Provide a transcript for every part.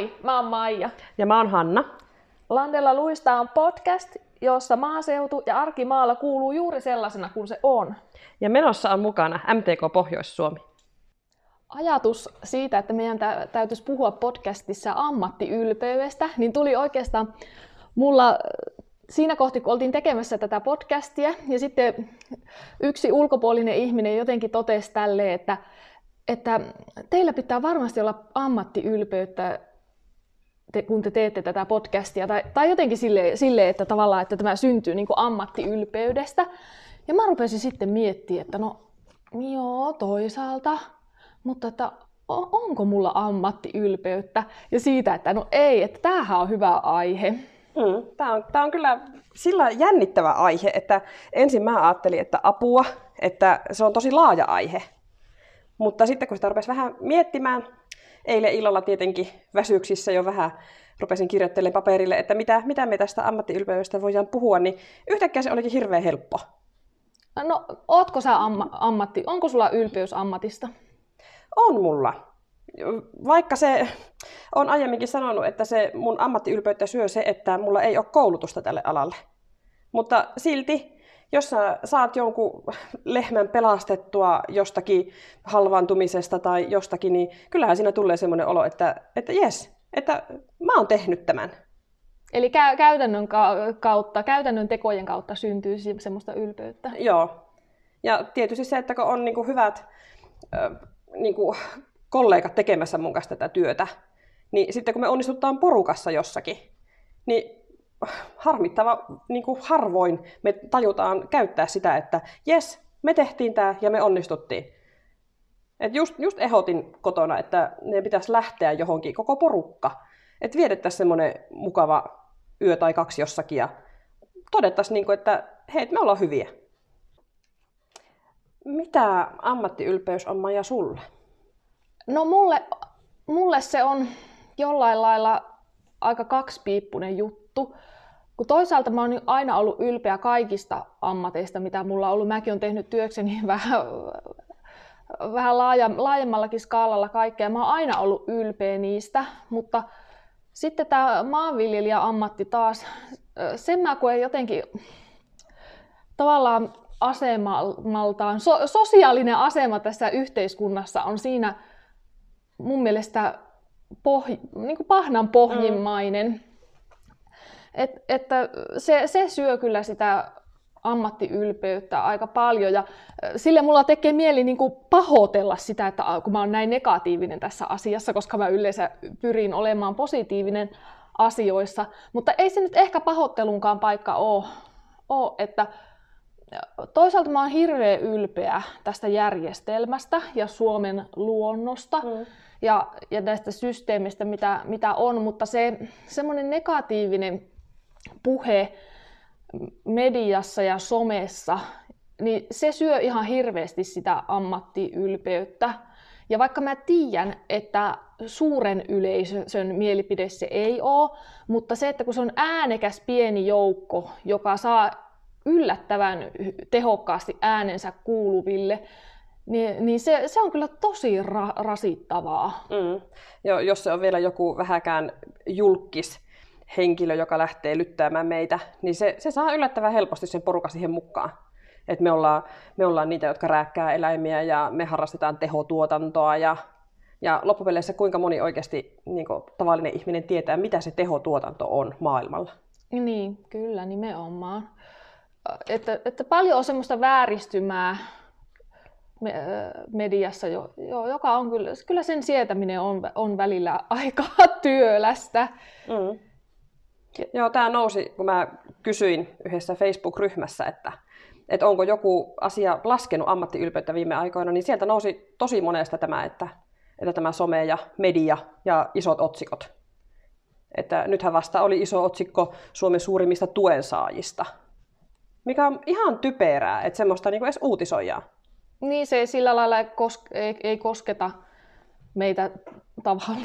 Moi, mä oon Maija. Ja mä oon Hanna. Landella luista on podcast, jossa maaseutu ja arkimaalla kuuluu juuri sellaisena kuin se on. Ja menossa on mukana MTK Pohjois-Suomi. Ajatus siitä, että meidän täytyisi puhua podcastissa ammattiylpeydestä, niin tuli oikeastaan mulla siinä kohti, kun oltiin tekemässä tätä podcastia, ja sitten yksi ulkopuolinen ihminen jotenkin totesi tälle, että, että teillä pitää varmasti olla ammattiylpeyttä, te, kun te teette tätä podcastia, tai, tai jotenkin sille, sille, että tavallaan, että tämä syntyy niin ammattiylpeydestä. Ja mä rupesin sitten miettimään, että no joo, toisaalta, mutta että onko mulla ammattiylpeyttä? Ja siitä, että no ei, että tämähän on hyvä aihe. Mm, tämä, on, tämä on kyllä sillä jännittävä aihe, että ensin mä ajattelin, että apua, että se on tosi laaja aihe. Mutta sitten kun sitä rupesi vähän miettimään, eilen illalla tietenkin väsyksissä jo vähän rupesin kirjoittelemaan paperille, että mitä, mitä me tästä ammattiylpeydestä voidaan puhua, niin yhtäkkiä se olikin hirveän helppo. No, ootko sä amma, ammatti, onko sulla ylpeys ammatista? On mulla. Vaikka se on aiemminkin sanonut, että se mun ammattiylpeyttä syö se, että mulla ei ole koulutusta tälle alalle. Mutta silti jos sä saat jonkun lehmän pelastettua jostakin halvaantumisesta tai jostakin, niin kyllähän siinä tulee semmoinen olo, että, että jes, että mä oon tehnyt tämän. Eli käytännön kautta, käytännön tekojen kautta syntyy semmoista ylpeyttä. Joo. Ja tietysti se, että kun on niin kuin hyvät äh, niin kuin kollegat tekemässä mun kanssa tätä työtä, niin sitten kun me onnistutaan porukassa jossakin, niin harmittava niin kuin harvoin me tajutaan käyttää sitä, että jes, me tehtiin tämä ja me onnistuttiin. Et just, just ehdotin kotona, että ne pitäisi lähteä johonkin, koko porukka. Että viedettäisiin semmoinen mukava yö tai kaksi jossakin ja todettaisiin, niin kuin, että hei, me ollaan hyviä. Mitä ammattiylpeys on Maija sulle? No mulle, mulle se on jollain lailla aika kaksipiippunen juttu. Kun toisaalta mä oon aina ollut ylpeä kaikista ammateista, mitä mulla on ollut. Mäkin olen tehnyt työkseni vähän, vähän laaja, laajemmallakin skaalalla kaikkea. Mä oon aina ollut ylpeä niistä, mutta sitten tämä maanviljelijä-ammatti taas, sen mä koen jotenkin tavallaan asemaltaan, so, sosiaalinen asema tässä yhteiskunnassa on siinä mun mielestä pohj, niin kuin pahnan pohjimmainen. Mm. Et, että se, se syö kyllä sitä ammattiylpeyttä aika paljon ja sille mulla tekee mieli niin kuin pahoitella sitä, että kun mä oon näin negatiivinen tässä asiassa, koska mä yleensä pyrin olemaan positiivinen asioissa, mutta ei se nyt ehkä pahoittelunkaan paikka ole, ole että toisaalta mä oon hirveän ylpeä tästä järjestelmästä ja Suomen luonnosta. Mm ja, ja näistä systeemistä, mitä, mitä on, mutta se semmoinen negatiivinen puhe mediassa ja somessa, niin se syö ihan hirveästi sitä ammattiylpeyttä. Ja vaikka mä tiedän, että suuren yleisön mielipide se ei ole, mutta se, että kun se on äänekäs pieni joukko, joka saa yllättävän tehokkaasti äänensä kuuluville, niin, niin se, se on kyllä tosi ra- rasittavaa. Mm. Jo, jos se on vielä joku vähäkään julkis henkilö, joka lähtee lyttäämään meitä, niin se, se saa yllättävän helposti sen porukan siihen mukaan. Et me, ollaan, me ollaan niitä, jotka rääkkää eläimiä ja me harrastetaan tehotuotantoa ja, ja loppupeleissä kuinka moni oikeasti niin kuin, tavallinen ihminen tietää, mitä se tehotuotanto on maailmalla. Niin, kyllä, nimenomaan. Että, että paljon on semmoista vääristymää mediassa, jo, jo, joka on kyllä, kyllä sen sietäminen on, on välillä aika työlästä. Mm. Joo, tämä nousi, kun mä kysyin yhdessä Facebook-ryhmässä, että, että onko joku asia laskenut ammattiylpeyttä viime aikoina, niin sieltä nousi tosi monesta tämä, että, että tämä some ja media ja isot otsikot. Että nythän vasta oli iso otsikko Suomen suurimmista tuensaajista, mikä on ihan typerää, että semmoista niin edes uutisoijaa. Niin, se ei sillä lailla ei, ei, ei kosketa meitä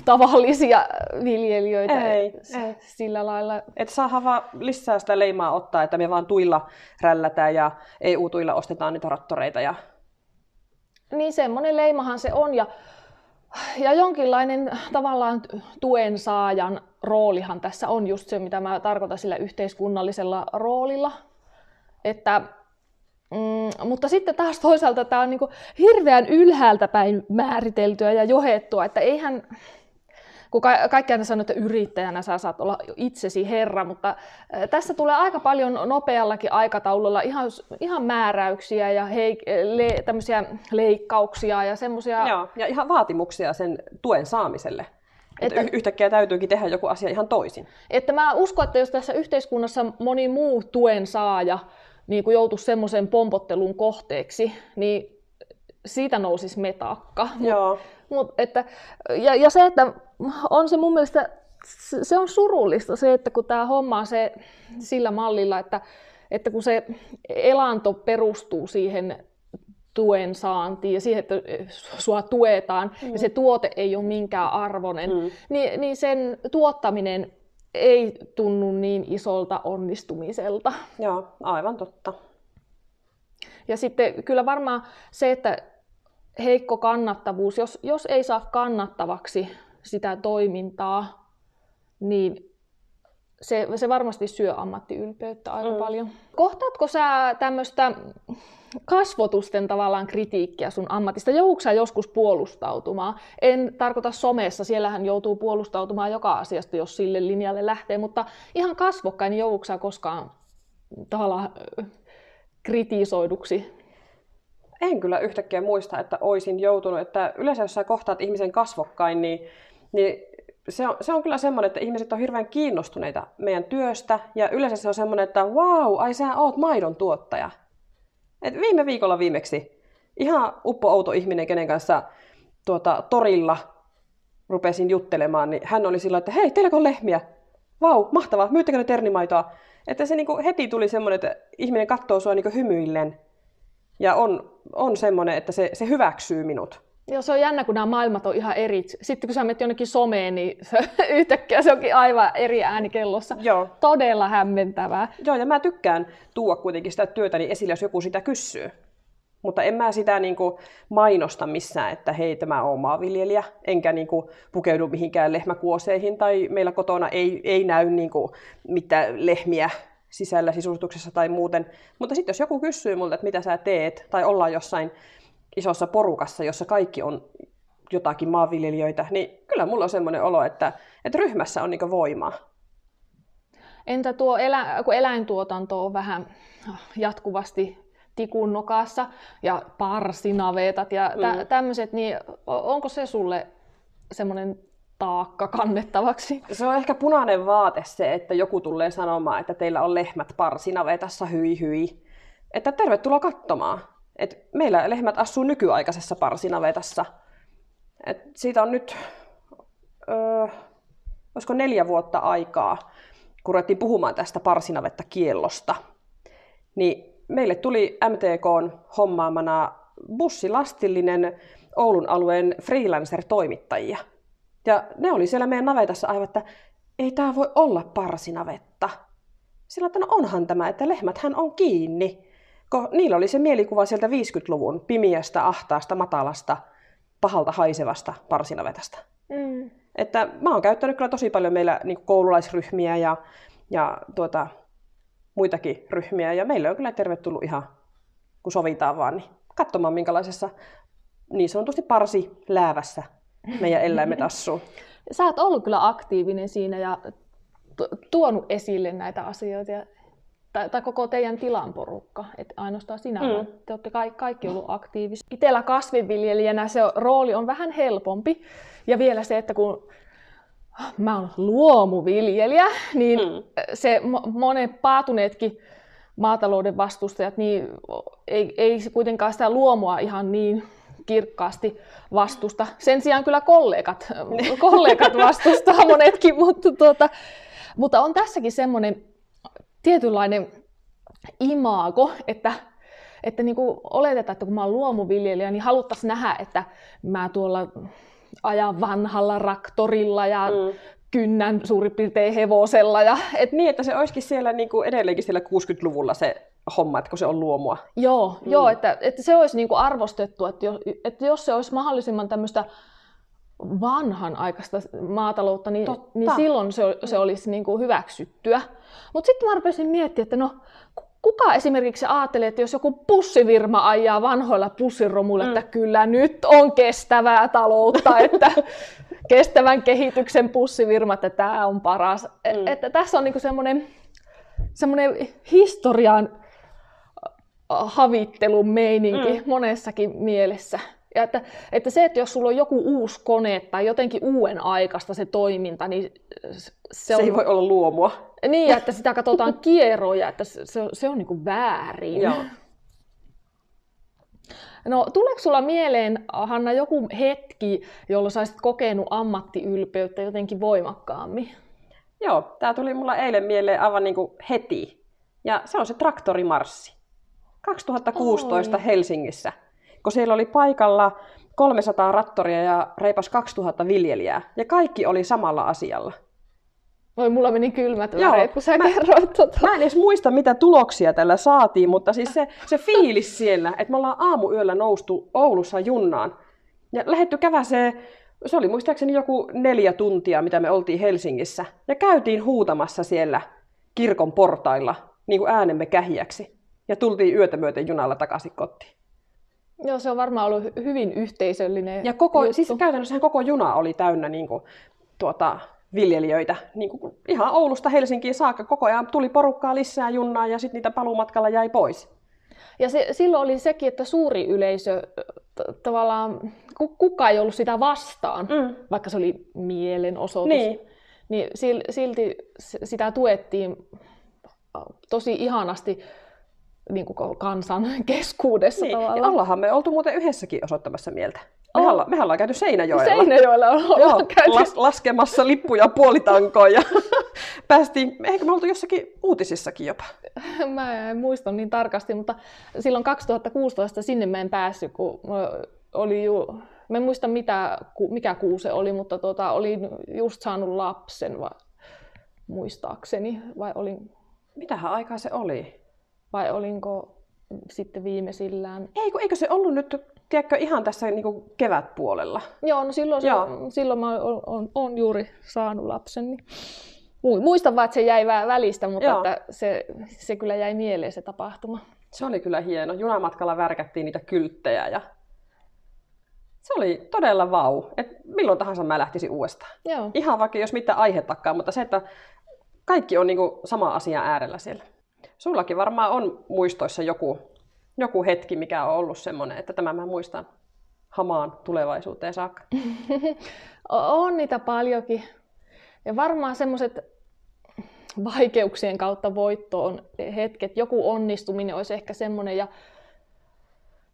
tavallisia viljelijöitä ei, ei. sillä lailla. Et saa vaan lisää sitä leimaa ottaa, että me vaan tuilla rällätään ja EU-tuilla ostetaan niitä rattoreita. Ja... Niin semmoinen leimahan se on ja ja jonkinlainen tavallaan tuen saajan roolihan tässä on just se, mitä mä tarkoitan sillä yhteiskunnallisella roolilla. Että, mm, mutta sitten taas toisaalta tämä on niin hirveän ylhäältä päin määriteltyä ja johettua, että eihän, kun ka- kaikki aina sanoo, että yrittäjänä sä saat olla itsesi herra, mutta tässä tulee aika paljon nopeallakin aikataululla ihan, ihan määräyksiä ja hei, le, tämmöisiä leikkauksia ja semmoisia... Joo, ja ihan vaatimuksia sen tuen saamiselle. Että, että yhtäkkiä täytyykin tehdä joku asia ihan toisin. Että mä uskon, että jos tässä yhteiskunnassa moni muu tuen saaja niin kuin joutuisi semmoisen pompottelun kohteeksi, niin siitä nousisi metakka. Joo. Mut, että, ja, ja se, että on se mun mielestä, se on surullista se, että kun tämä homma on se sillä mallilla, että, että kun se elanto perustuu siihen tuen saantiin ja siihen, että sua tuetaan mm. ja se tuote ei ole minkään arvoinen, mm. niin, niin sen tuottaminen ei tunnu niin isolta onnistumiselta. Joo, aivan totta. Ja sitten kyllä varmaan se, että heikko kannattavuus, jos, jos ei saa kannattavaksi sitä toimintaa, niin se, se varmasti syö ammattiylpeyttä aika mm. paljon. Kohtaatko sä tämmöistä kasvotusten tavallaan kritiikkiä sun ammatista? Jouduksä joskus puolustautumaan? En tarkoita somessa, siellähän joutuu puolustautumaan joka asiasta, jos sille linjalle lähtee, mutta ihan kasvokkain, niin koskaan tavallaan kritisoiduksi en kyllä yhtäkkiä muista, että olisin joutunut. Että yleensä jos sä kohtaat ihmisen kasvokkain, niin, niin se, on, se on kyllä semmoinen, että ihmiset on hirveän kiinnostuneita meidän työstä. Ja yleensä se on semmoinen, että wow, ai sä oot maidon tuottaja. Et viime viikolla viimeksi ihan uppo-outo ihminen, kenen kanssa tuota, torilla rupesin juttelemaan, niin hän oli sillä, että hei, teilläkö on lehmiä? Vau, mahtavaa, myyttekö ne ternimaitoa? Että se niinku heti tuli semmoinen, että ihminen katsoo sua niinku hymyillen ja on, on semmoinen, että se, se hyväksyy minut. Joo, se on jännä, kun nämä maailmat on ihan eri. Sitten kun sä menet jonnekin someen, niin se, yhtäkkiä se onkin aivan eri ääni kellossa. Joo. Todella hämmentävää. Joo, ja mä tykkään tuoda kuitenkin sitä työtäni esille, jos joku sitä kysyy. Mutta en mä sitä niin kuin mainosta missään, että hei, tämä on maanviljelijä, enkä niin kuin pukeudu mihinkään lehmäkuoseihin, tai meillä kotona ei, ei näy niin kuin mitään lehmiä sisällä sisustuksessa tai muuten. Mutta sitten jos joku kysyy multa, että mitä sä teet, tai ollaan jossain isossa porukassa, jossa kaikki on jotakin maanviljelijöitä, niin kyllä mulla on semmoinen olo, että, että ryhmässä on niin voimaa. Entä tuo, elä, kun eläintuotanto on vähän jatkuvasti tikun nokassa ja parsinavetat ja tä, mm. tämmöiset, niin onko se sulle semmoinen taakka kannettavaksi. Se on ehkä punainen vaate se, että joku tulee sanomaan, että teillä on lehmät parsinavetassa, hyi hyi. Että tervetuloa katsomaan. Et meillä lehmät asuu nykyaikaisessa parsinavetassa. Et siitä on nyt, öö, olisiko neljä vuotta aikaa, kun ruvettiin puhumaan tästä parsinavetta kiellosta. Niin meille tuli MTK hommaamana bussilastillinen Oulun alueen freelancer-toimittajia – ja ne oli siellä meidän navetassa aivan, että ei tämä voi olla parsinavetta. Sillä että no onhan tämä, että lehmäthän on kiinni. Niillä oli se mielikuva sieltä 50-luvun pimiästä, ahtaasta, matalasta, pahalta haisevasta parsinavetasta. Mm. Että mä oon käyttänyt kyllä tosi paljon meillä niin koululaisryhmiä ja, ja tuota, muitakin ryhmiä. Ja meillä on kyllä tervetullut ihan, kun sovitaan vaan, niin katsomaan minkälaisessa niin sanotusti parsi läävässä meidän eläimet assuu. Sä oot ollut kyllä aktiivinen siinä ja tuonut esille näitä asioita. Ja, tai, tai koko teidän tilan porukka, että ainoastaan sinä, mm. te olette kaikki, kaikki ollut aktiivisia. Itellä kasvinviljelijänä se rooli on vähän helpompi. Ja vielä se, että kun mä oon luomuviljelijä, niin mm. se monet paatuneetkin maatalouden vastustajat, niin ei, ei kuitenkaan sitä luomua ihan niin kirkkaasti vastusta. Sen sijaan kyllä kollegat, kollegat vastustaa monetkin, mutta, tuota, mutta on tässäkin semmoinen tietynlainen imago, että, että niin kuin oletetaan, että kun mä oon luomuviljelijä, niin haluttaisiin nähdä, että mä tuolla ajan vanhalla raktorilla ja mm. kynnän suurin piirtein hevosella. Ja, et niin, että se olisikin siellä niin kuin edelleenkin siellä 60-luvulla se homma, että kun se on luomua. Joo, mm. joo että, että se olisi niin kuin arvostettu, että jos, että jos se olisi mahdollisimman tämmöistä vanhan aikaista maataloutta, niin, niin silloin se, se olisi niin kuin hyväksyttyä. Mutta sitten mä rupesin miettimään, että no kuka esimerkiksi ajattelee, että jos joku pussivirma ajaa vanhoilla pussiromuilla, mm. että kyllä nyt on kestävää taloutta, että kestävän kehityksen pussivirma, että tämä on paras. E, mm. Että tässä on niinku semmoinen, semmoinen historian havittelun meininki mm. monessakin mielessä. Ja että, että se, että jos sulla on joku uusi kone tai jotenkin uuden aikaista se toiminta, niin se, se on... ei voi olla luomua. Niin, että sitä katsotaan kierroja, että se, se, se on niin kuin väärin. Joo. No, tuleeko sulla mieleen, Hanna, joku hetki, jolloin sä olisit kokenut ammattiylpeyttä jotenkin voimakkaammin? Joo, tämä tuli mulla eilen mieleen aivan niin kuin heti. Ja se on se traktorimarssi. 2016 Oi. Helsingissä, kun siellä oli paikalla 300 rattoria ja reipas 2000 viljelijää. Ja kaikki oli samalla asialla. Oi, mulla meni kylmät väreet, kun sä mä, kerroit tota. Mä en edes muista, mitä tuloksia tällä saatiin, mutta siis se, se fiilis siellä, että me ollaan aamuyöllä noustu Oulussa junnaan ja lähetty käväsee, se oli muistaakseni joku neljä tuntia, mitä me oltiin Helsingissä. Ja käytiin huutamassa siellä kirkon portailla niin kuin äänemme kähiäksi. Ja tultiin yötä myöten junalla takaisin kotiin. Joo, se on varmaan ollut hyvin yhteisöllinen Ja koko, siis käytännössä koko juna oli täynnä niin kuin, tuota, viljelijöitä niin kuin ihan Oulusta Helsinkiin saakka. Koko ajan tuli porukkaa lisää junnaa ja sitten niitä paluumatkalla jäi pois. Ja se, silloin oli sekin, että suuri yleisö t- tavallaan, kukaan ei ollut sitä vastaan, mm. vaikka se oli mielenosoitus. Niin. Niin silti sitä tuettiin tosi ihanasti niin kuin kansan keskuudessa niin. tavallaan. Ja ollaanhan me oltu muuten yhdessäkin osoittamassa mieltä. Mehän, oh. ollaan, mehän ollaan käyty Seinäjoella. Seinäjoella ollaan Joo, käyty. Las, laskemassa lippuja puolitankoon ja päästiin, ehkä me oltu jossakin uutisissakin jopa. Mä en muista niin tarkasti, mutta silloin 2016 sinne mä en päässyt, kun oli ju, mä en muista mitä, mikä kuu se oli, mutta tota, olin just saanut lapsen, vai, muistaakseni, vai olin... Mitähän aikaa se oli? Vai olinko sitten viimeisillään? Eikö, eikö se ollut nyt tiedätkö, ihan tässä niin kuin kevätpuolella. Joo, no silloin, se, Joo. silloin mä oon, on, on juuri saanut lapsen. Niin muistan vaan, että se jäi vähän välistä, mutta että se, se kyllä jäi mieleen se tapahtuma. Se oli kyllä hieno. Junamatkalla värkättiin niitä kylttejä ja se oli todella vau. Et milloin tahansa mä lähtisin uudestaan. Joo. Ihan vaikka jos mitään aihetakaan, mutta se, että kaikki on niinku sama asia äärellä siellä. Sullakin varmaan on muistoissa joku joku hetki, mikä on ollut semmoinen, että tämä mä muistan hamaan tulevaisuuteen saakka? on niitä paljonkin. Ja varmaan semmoiset vaikeuksien kautta voittoon hetket, joku onnistuminen olisi ehkä semmoinen ja,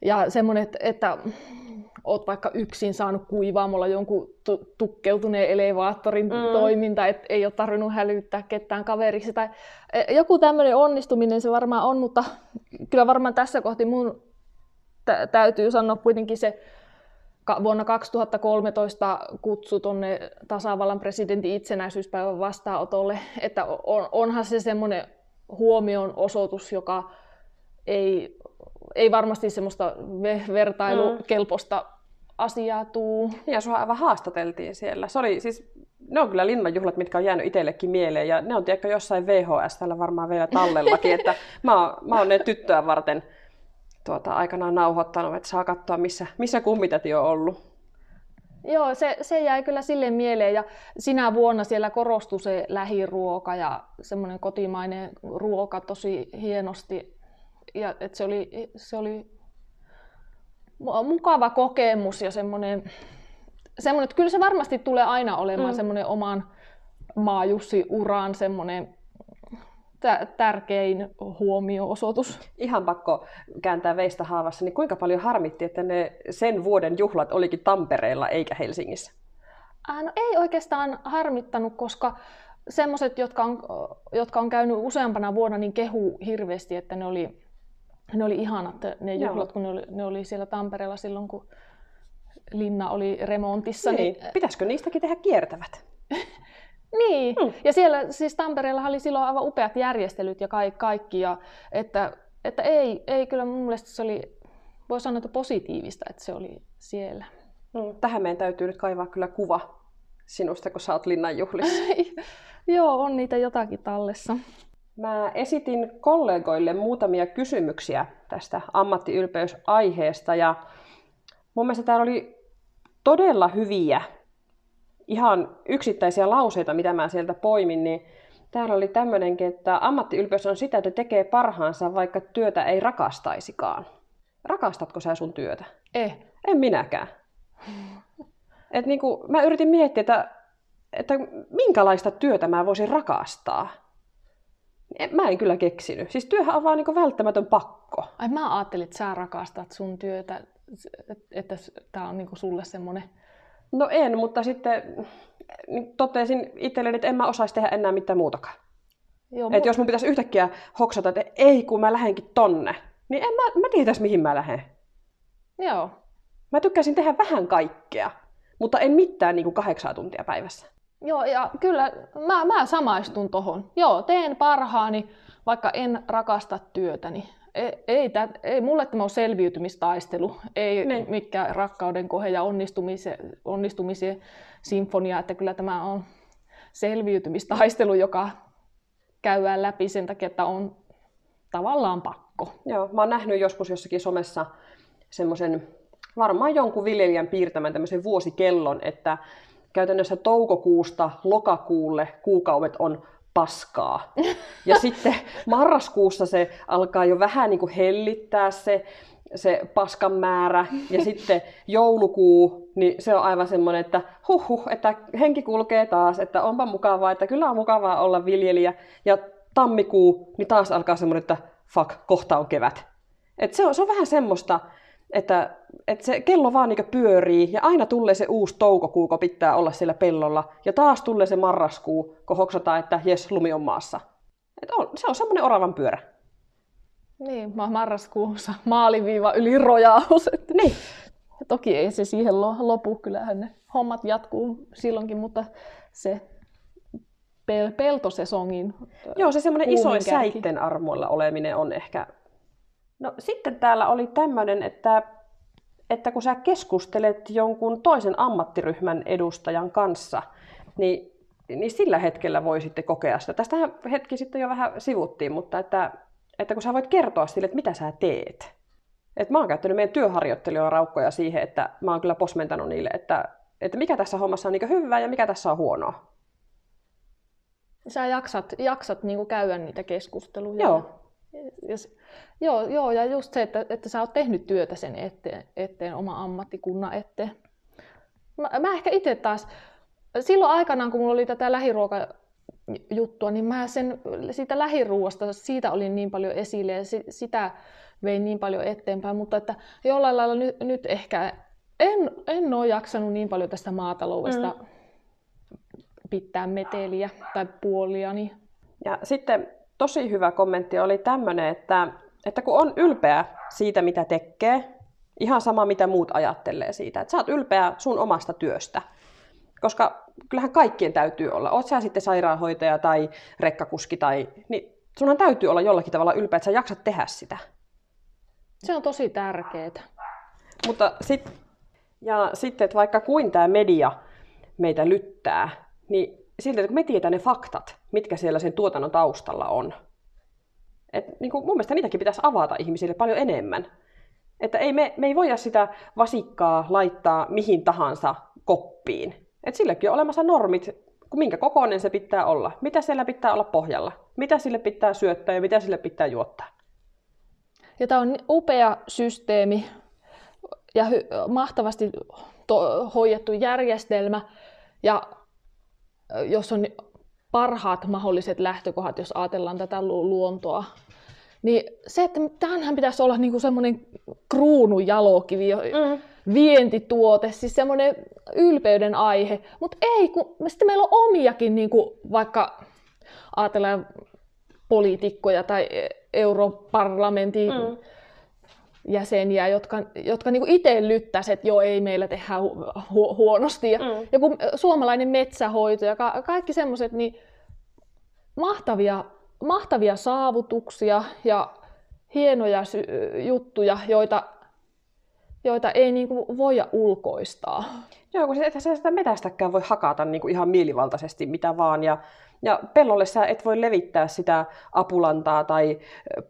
ja semmoinen, että, että oot vaikka yksin saanut kuivaamolla jonkun tu- tukkeutuneen elevaattorin mm. toiminta, että ei ole tarvinnut hälyttää ketään kaveriksi. Tai e, joku tämmöinen onnistuminen se varmaan on, mutta kyllä varmaan tässä kohti mun tä- täytyy sanoa kuitenkin se vuonna 2013 kutsu tuonne tasavallan presidentin itsenäisyyspäivän vastaanotolle, että on, onhan se semmoinen huomion osoitus, joka ei ei varmasti semmoista vertailukelpoista mm. asiaa tuu. Ja sua aivan haastateltiin siellä. Se oli siis, ne on kyllä linnanjuhlat, mitkä on jäänyt itsellekin mieleen. Ja ne on tiedätkö jossain VHS tällä varmaan vielä tallellakin. että mä, oon, mä oon ne tyttöä varten tuota, aikanaan nauhoittanut, että saa katsoa, missä, missä kummitäti on ollut. Joo, se, se jäi kyllä sille mieleen ja sinä vuonna siellä korostui se lähiruoka ja semmoinen kotimainen ruoka tosi hienosti ja että se oli, se oli mukava kokemus ja semmoinen, semmoinen, että kyllä se varmasti tulee aina olemaan mm. semmoinen oman maajussi-uran semmoinen tärkein huomioosoitus. Ihan pakko kääntää veistä haavassa, niin kuinka paljon harmitti, että ne sen vuoden juhlat olikin Tampereella eikä Helsingissä? Äh, no ei oikeastaan harmittanut, koska semmoiset, jotka on, jotka on käynyt useampana vuonna, niin kehu hirveästi, että ne oli ne oli ihanat ne juhlat, Joo. kun ne oli, ne oli siellä Tampereella silloin, kun linna oli remontissa. Niin. niin... Pitäisikö niistäkin tehdä kiertävät? niin, hmm. ja siellä siis Tampereella oli silloin aivan upeat järjestelyt ja kaikki, kaikki ja että, että ei, ei kyllä mun mielestä se oli, voi sanoa, että positiivista, että se oli siellä. Mm, tähän meidän täytyy nyt kaivaa kyllä kuva sinusta, kun sä oot linnanjuhlissa. Joo, on niitä jotakin tallessa. Mä esitin kollegoille muutamia kysymyksiä tästä ammattiylpeysaiheesta ja mun mielestä täällä oli todella hyviä ihan yksittäisiä lauseita, mitä mä sieltä poimin, niin täällä oli tämmöinenkin, että ammattiylpeys on sitä, että tekee parhaansa, vaikka työtä ei rakastaisikaan. Rakastatko sä sun työtä? Eh. En minäkään. Et niinku, mä yritin miettiä, että, että minkälaista työtä mä voisin rakastaa. Mä en kyllä keksinyt. Siis työhän on vaan niinku välttämätön pakko. Ai mä ajattelin, että sä rakastat sun työtä, että tämä on niinku sulle semmoinen... No en, mutta sitten niin totesin itselleni, että en mä osaisi tehdä enää mitään muutakaan. Joo, että mu- jos mun pitäisi yhtäkkiä hoksata, että ei kun mä lähdenkin tonne, niin en mä, mä tietäisi mihin mä lähden. Joo. Mä tykkäsin tehdä vähän kaikkea, mutta en mitään niin kuin kahdeksan tuntia päivässä. Joo, ja kyllä mä, mä samaistun tohon. Joo, teen parhaani, vaikka en rakasta työtäni. Ei, ei, tää, ei mulle tämä ole selviytymistaistelu, ei ne. mikään rakkauden kohe ja onnistumisen, onnistumisen sinfonia, että kyllä tämä on selviytymistaistelu, joka käydään läpi sen takia, että on tavallaan pakko. Joo, mä oon nähnyt joskus jossakin somessa semmoisen varmaan jonkun viljelijän piirtämän tämmöisen vuosikellon, että käytännössä toukokuusta lokakuulle kuukaudet on paskaa. Ja sitten marraskuussa se alkaa jo vähän niin kuin hellittää se, se paskan määrä. Ja sitten joulukuu, niin se on aivan semmoinen, että huh, huh että henki kulkee taas, että onpa mukavaa, että kyllä on mukavaa olla viljelijä. Ja tammikuu, niin taas alkaa semmoinen, että fuck, kohta on kevät. Et se, on, se on vähän semmoista, että, että se kello vaan niin pyörii ja aina tulee se uusi toukokuu, kun pitää olla siellä pellolla. Ja taas tulee se marraskuu, kun hoksataan, että jes, lumi on maassa. Et on, se on semmoinen oravan pyörä. Niin, marraskuussa maaliviiva yli rojaus. Että niin. Toki ei se siihen lopu, kyllähän ne hommat jatkuu silloinkin, mutta se pel- peltosesongin Joo, se semmoinen iso säitten armoilla oleminen on ehkä No sitten täällä oli tämmöinen, että, että kun sä keskustelet jonkun toisen ammattiryhmän edustajan kanssa, niin, niin sillä hetkellä voi sitten kokea sitä. Tästä hetki sitten jo vähän sivuttiin, mutta että, että kun sä voit kertoa sille, että mitä sä teet. Et mä oon käyttänyt meidän työharjoittelijoiden raukkoja siihen, että mä oon kyllä posmentanut niille, että, että mikä tässä hommassa on niin hyvää ja mikä tässä on huonoa. Sä jaksat, jaksat niin käydä niitä keskusteluja. Joo. Ja, joo, joo, ja just se, että, että sä oot tehnyt työtä sen eteen, eteen oma ammattikunnan eteen. Mä, mä ehkä itse taas, silloin aikanaan kun mulla oli tätä lähiruokajuttua, niin mä sen, siitä lähiruuasta, siitä olin niin paljon esille ja sitä vein niin paljon eteenpäin, mutta että jollain lailla nyt, nyt ehkä en, en ole jaksanut niin paljon tästä maataloudesta mm. pitää meteliä tai puolia. Niin... Ja sitten tosi hyvä kommentti oli tämmöinen, että, että kun on ylpeä siitä, mitä tekee, ihan sama mitä muut ajattelee siitä, että sä oot ylpeä sun omasta työstä. Koska kyllähän kaikkien täytyy olla. Oot sä sitten sairaanhoitaja tai rekkakuski, tai, niin sunhan täytyy olla jollakin tavalla ylpeä, että sä jaksat tehdä sitä. Se on tosi tärkeää. Mutta sit, ja sitten, että vaikka kuin tämä media meitä lyttää, niin silti, kun me tietää ne faktat, mitkä siellä sen tuotannon taustalla on. Et, niin kuin, mun mielestä niitäkin pitäisi avata ihmisille paljon enemmän. Että ei me, me ei voida sitä vasikkaa laittaa mihin tahansa koppiin. Et silläkin on olemassa normit, minkä kokoinen se pitää olla, mitä siellä pitää olla pohjalla, mitä sille pitää syöttää ja mitä sille pitää juottaa. Ja tämä on upea systeemi ja hy- mahtavasti to- hoidettu järjestelmä. Ja jos on parhaat mahdolliset lähtökohdat, jos ajatellaan tätä luontoa, niin se, että tämähän pitäisi olla niinku semmoinen kruunujalokivi, mm. vientituote, siis semmoinen ylpeyden aihe. Mutta ei, kun sitten meillä on omiakin, niinku, vaikka ajatellaan poliitikkoja tai europarlamentin mm. Jäseniä, jotka, jotka niinku itse lyttäisivät, että joo, ei meillä tehdä hu- huonosti. Ja mm. joku suomalainen metsähoito ja ka- kaikki semmoiset, niin mahtavia, mahtavia saavutuksia ja hienoja sy- juttuja, joita joita ei niin kuin voida ulkoistaa. Joo, kun sä sitä metästäkään voi hakata niin kuin ihan mielivaltaisesti mitä vaan. Ja, ja pellolle sä et voi levittää sitä apulantaa tai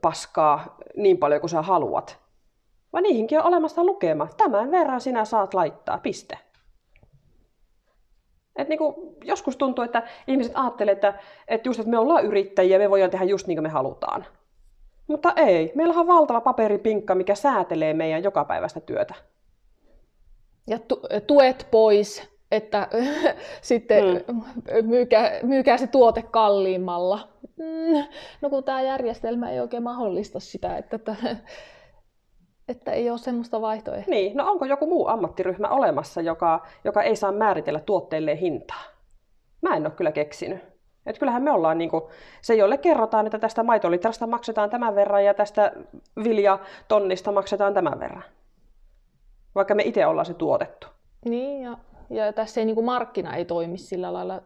paskaa niin paljon kuin sä haluat. Vaan niihinkin on olemassa lukema. Tämän verran sinä saat laittaa, piste. Et niin kuin, joskus tuntuu, että ihmiset ajattelee, että, että just, että me ollaan yrittäjiä, me voidaan tehdä just niin kuin me halutaan. Mutta ei. Meillä on valtava paperipinkka, mikä säätelee meidän jokapäiväistä työtä. Ja tu- tuet pois, että sitten mm. myykää, myykää se tuote kalliimmalla. Mm, no kun tämä järjestelmä ei oikein mahdollista sitä, että, että, että ei ole semmoista vaihtoehtoa. Niin, no onko joku muu ammattiryhmä olemassa, joka, joka ei saa määritellä tuotteille hintaa? Mä en ole kyllä keksinyt. Et kyllähän me ollaan niinku, se, jolle kerrotaan, että tästä maitolitrasta maksetaan tämän verran ja tästä viljatonnista maksetaan tämän verran. Vaikka me itse ollaan se tuotettu. Niin, ja, ja tässä ei niinku markkina ei toimi sillä lailla,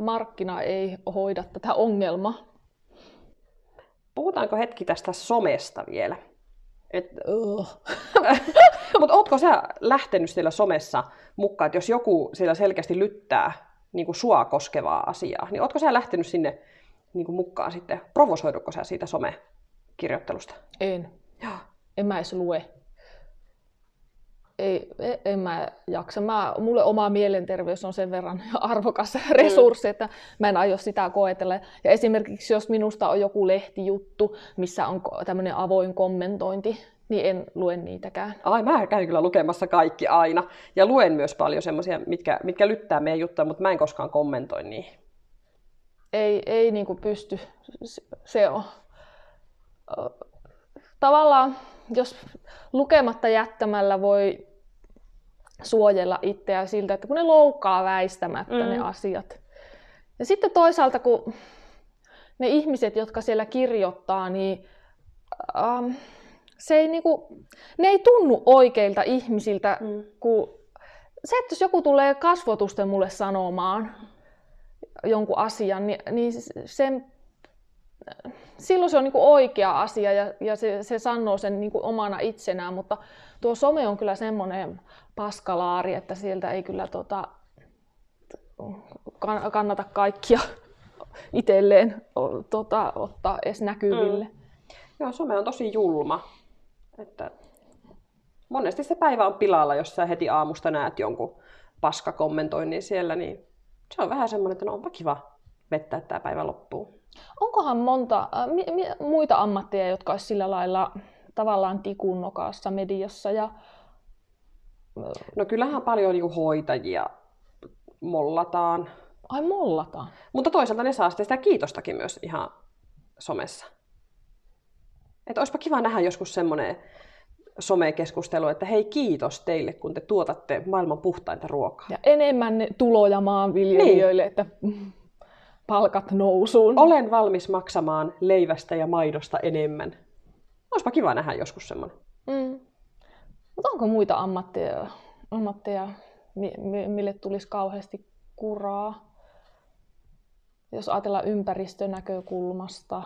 markkina ei hoida tätä ongelmaa. Puhutaanko hetki tästä somesta vielä? Et, uh. Mutta ootko sä lähtenyt siellä somessa mukaan, että jos joku siellä selkeästi lyttää niin kuin sua koskevaa asiaa, niin ootko sä lähtenyt sinne niin kuin mukaan sitten? Provosoidutko sä siitä somekirjoittelusta? En. Joo. En mä edes lue. Ei, en, en mä jaksa. Mä, mulle oma mielenterveys on sen verran arvokas resurssi, mm. että mä en aio sitä koetella. Ja esimerkiksi jos minusta on joku lehtijuttu, missä on tämmöinen avoin kommentointi, niin en lue niitäkään. Ai, mä käyn kyllä lukemassa kaikki aina. Ja luen myös paljon semmoisia, mitkä, mitkä lyttää meidän juttuja, mutta mä en koskaan kommentoi niihin. Ei, ei niin kuin pysty. Se on. Tavallaan, jos lukematta jättämällä voi suojella itseä siltä, että kun ne loukkaa väistämättä mm. ne asiat. Ja sitten toisaalta, kun ne ihmiset, jotka siellä kirjoittaa, niin ähm, se ei niinku, ne ei tunnu oikeilta ihmisiltä, mm. kun se, että jos joku tulee kasvotusten mulle sanomaan jonkun asian, niin, niin sen, silloin se on niinku oikea asia ja, ja se, se sanoo sen niinku omana itsenään, mutta tuo some on kyllä semmoinen paskalaari, että sieltä ei kyllä tota, kannata kaikkia itselleen tota, ottaa edes näkyville. Mm. Joo, some on tosi julma. Että monesti se päivä on pilalla, jos sä heti aamusta näet jonkun paskakommentoinnin siellä, niin se on vähän semmoinen, että no onpa kiva vettää tämä päivä loppuun. Onkohan monta äh, mi, mi, muita ammatteja, jotka olisi sillä lailla tavallaan tikun nokassa mediassa? Ja... No kyllähän paljon niin hoitajia mollataan. Ai mollataan? Mutta toisaalta ne saa sitä kiitostakin myös ihan somessa. Että olisipa kiva nähdä joskus semmoinen somekeskustelu, että hei kiitos teille, kun te tuotatte maailman puhtainta ruokaa. Ja enemmän tuloja maanviljelijöille, niin. että palkat nousuun. Olen valmis maksamaan leivästä ja maidosta enemmän. Olisipa kiva nähdä joskus semmoinen. Mm. Mutta onko muita ammatteja, ammatteja mille tulisi kauheasti kuraa? Jos ajatellaan ympäristönäkökulmasta.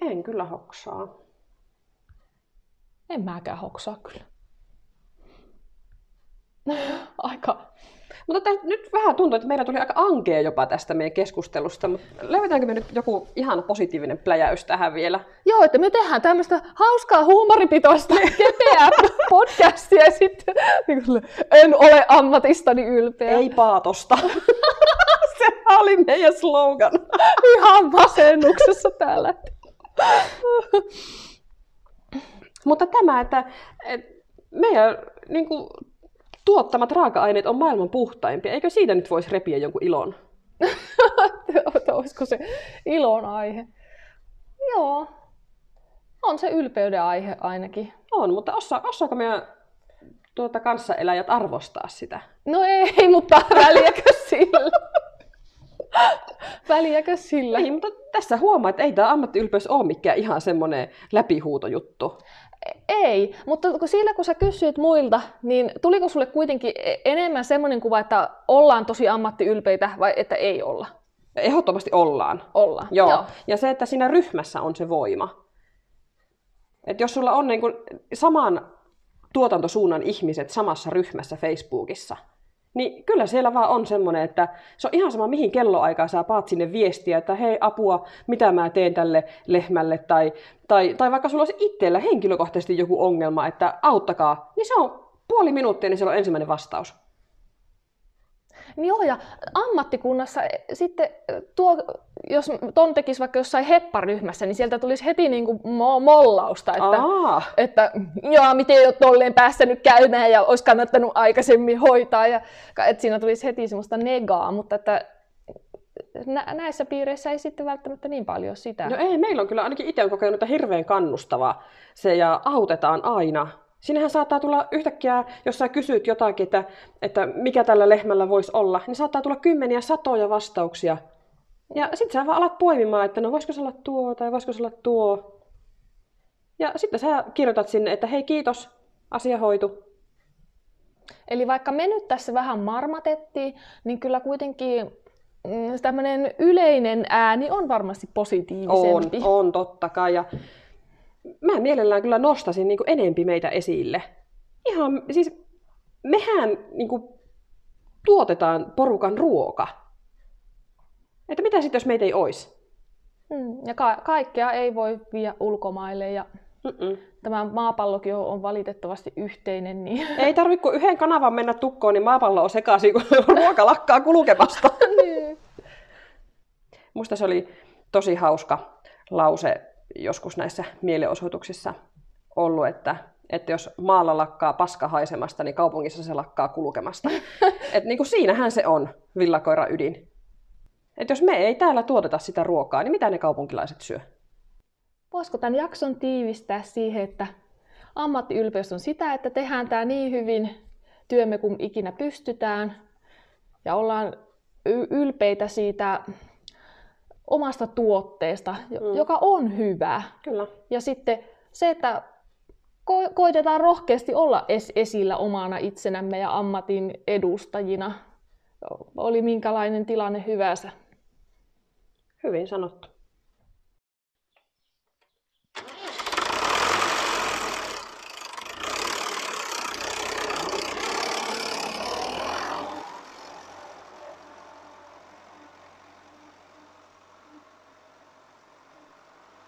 En kyllä hoksaa. En mäkään hoksaa kyllä. aika. Mutta täs, nyt vähän tuntuu, että meillä tuli aika ankea jopa tästä meidän keskustelusta, mutta löydetäänkö me nyt joku ihan positiivinen pläjäys tähän vielä? Joo, että me tehdään tämmöistä hauskaa huumoripitoista kepeää podcastia ja sitten niin en ole ammatistani ylpeä. Ei paatosta. Se oli meidän slogan. ihan masennuksessa täällä. Mutta tämä, että, että meidän niin kuin, tuottamat raaka-aineet on maailman puhtaimpia, eikö siitä nyt voisi repiä jonkun ilon? Olisiko se ilon aihe? Joo. On se ylpeyden aihe ainakin. On, mutta osa, osaako meidän tuota kanssaeläjät arvostaa sitä? No ei, mutta väliäkö sillä? Väliäkö sillä? Niin, mutta tässä huomaa, että ei tämä ammattiylpeys ole mikään ihan semmoinen läpihuutojuttu. Ei, mutta kun siinä kun sä kysyit muilta, niin tuliko sulle kuitenkin e- enemmän semmoinen kuva, että ollaan tosi ammattiylpeitä vai että ei olla? Ehdottomasti ollaan. Ollaan, joo. joo. Ja se, että siinä ryhmässä on se voima. Että jos sulla on niin saman tuotantosuunnan ihmiset samassa ryhmässä Facebookissa, niin kyllä siellä vaan on semmoinen, että se on ihan sama mihin kelloaikaa sä paat sinne viestiä, että hei apua, mitä mä teen tälle lehmälle, tai, tai, tai vaikka sulla olisi itsellä henkilökohtaisesti joku ongelma, että auttakaa, niin se on puoli minuuttia, niin siellä on ensimmäinen vastaus. Niin joo, ja ammattikunnassa e, sitten e, tuo, jos ton tekisi vaikka jossain hepparyhmässä, niin sieltä tulisi heti niin kuin mo- mollausta, että, Aa. että joo, miten ei ole tolleen päästänyt käymään ja olisi kannattanut aikaisemmin hoitaa. Ja, että siinä tulisi heti semmoista negaa, mutta että nä- näissä piireissä ei sitten välttämättä niin paljon sitä. No ei, meillä on kyllä ainakin itse on kokenut, että hirveän kannustavaa se ja autetaan aina Sinnehän saattaa tulla yhtäkkiä, jos sä kysyt jotakin, että, että mikä tällä lehmällä voisi olla, niin saattaa tulla kymmeniä, satoja vastauksia. Ja sitten sä vaan alat poimimaan, että no voisiko se olla tuo tai voisiko se olla tuo. Ja sitten sä kirjoitat sinne, että hei kiitos, asia hoitu. Eli vaikka me nyt tässä vähän marmatettiin, niin kyllä kuitenkin mm, tämmöinen yleinen ääni on varmasti positiivisempi. On, on totta kai. Ja mä mielellään kyllä nostasin niin kuin enempi meitä esille. Ihan, siis mehän niin kuin, tuotetaan porukan ruoka. Että mitä sitten, jos meitä ei olisi? Mm, ja ka- kaikkea ei voi viedä ulkomaille ja Mm-mm. tämä maapallokin on valitettavasti yhteinen. Niin... Ei tarvitse kuin yhden kanavan mennä tukkoon, niin maapallo on sekaisin, kun ruoka lakkaa kulkemasta. niin. Musta se oli tosi hauska lause joskus näissä mielenosoituksissa ollut, että, että jos maalla lakkaa paska haisemasta, niin kaupungissa se lakkaa kulkemasta. Et niin kuin siinähän se on villakoira ydin. Et jos me ei täällä tuoteta sitä ruokaa, niin mitä ne kaupunkilaiset syö? Voisiko tämän jakson tiivistää siihen, että ammattiylpeys on sitä, että tehdään tämä niin hyvin työmme kuin ikinä pystytään ja ollaan ylpeitä siitä omasta tuotteesta, mm. joka on hyvä. Kyllä. Ja sitten se, että ko- koitetaan rohkeasti olla es- esillä omana itsenämme ja ammatin edustajina, oli minkälainen tilanne hyvänsä. Hyvin sanottu.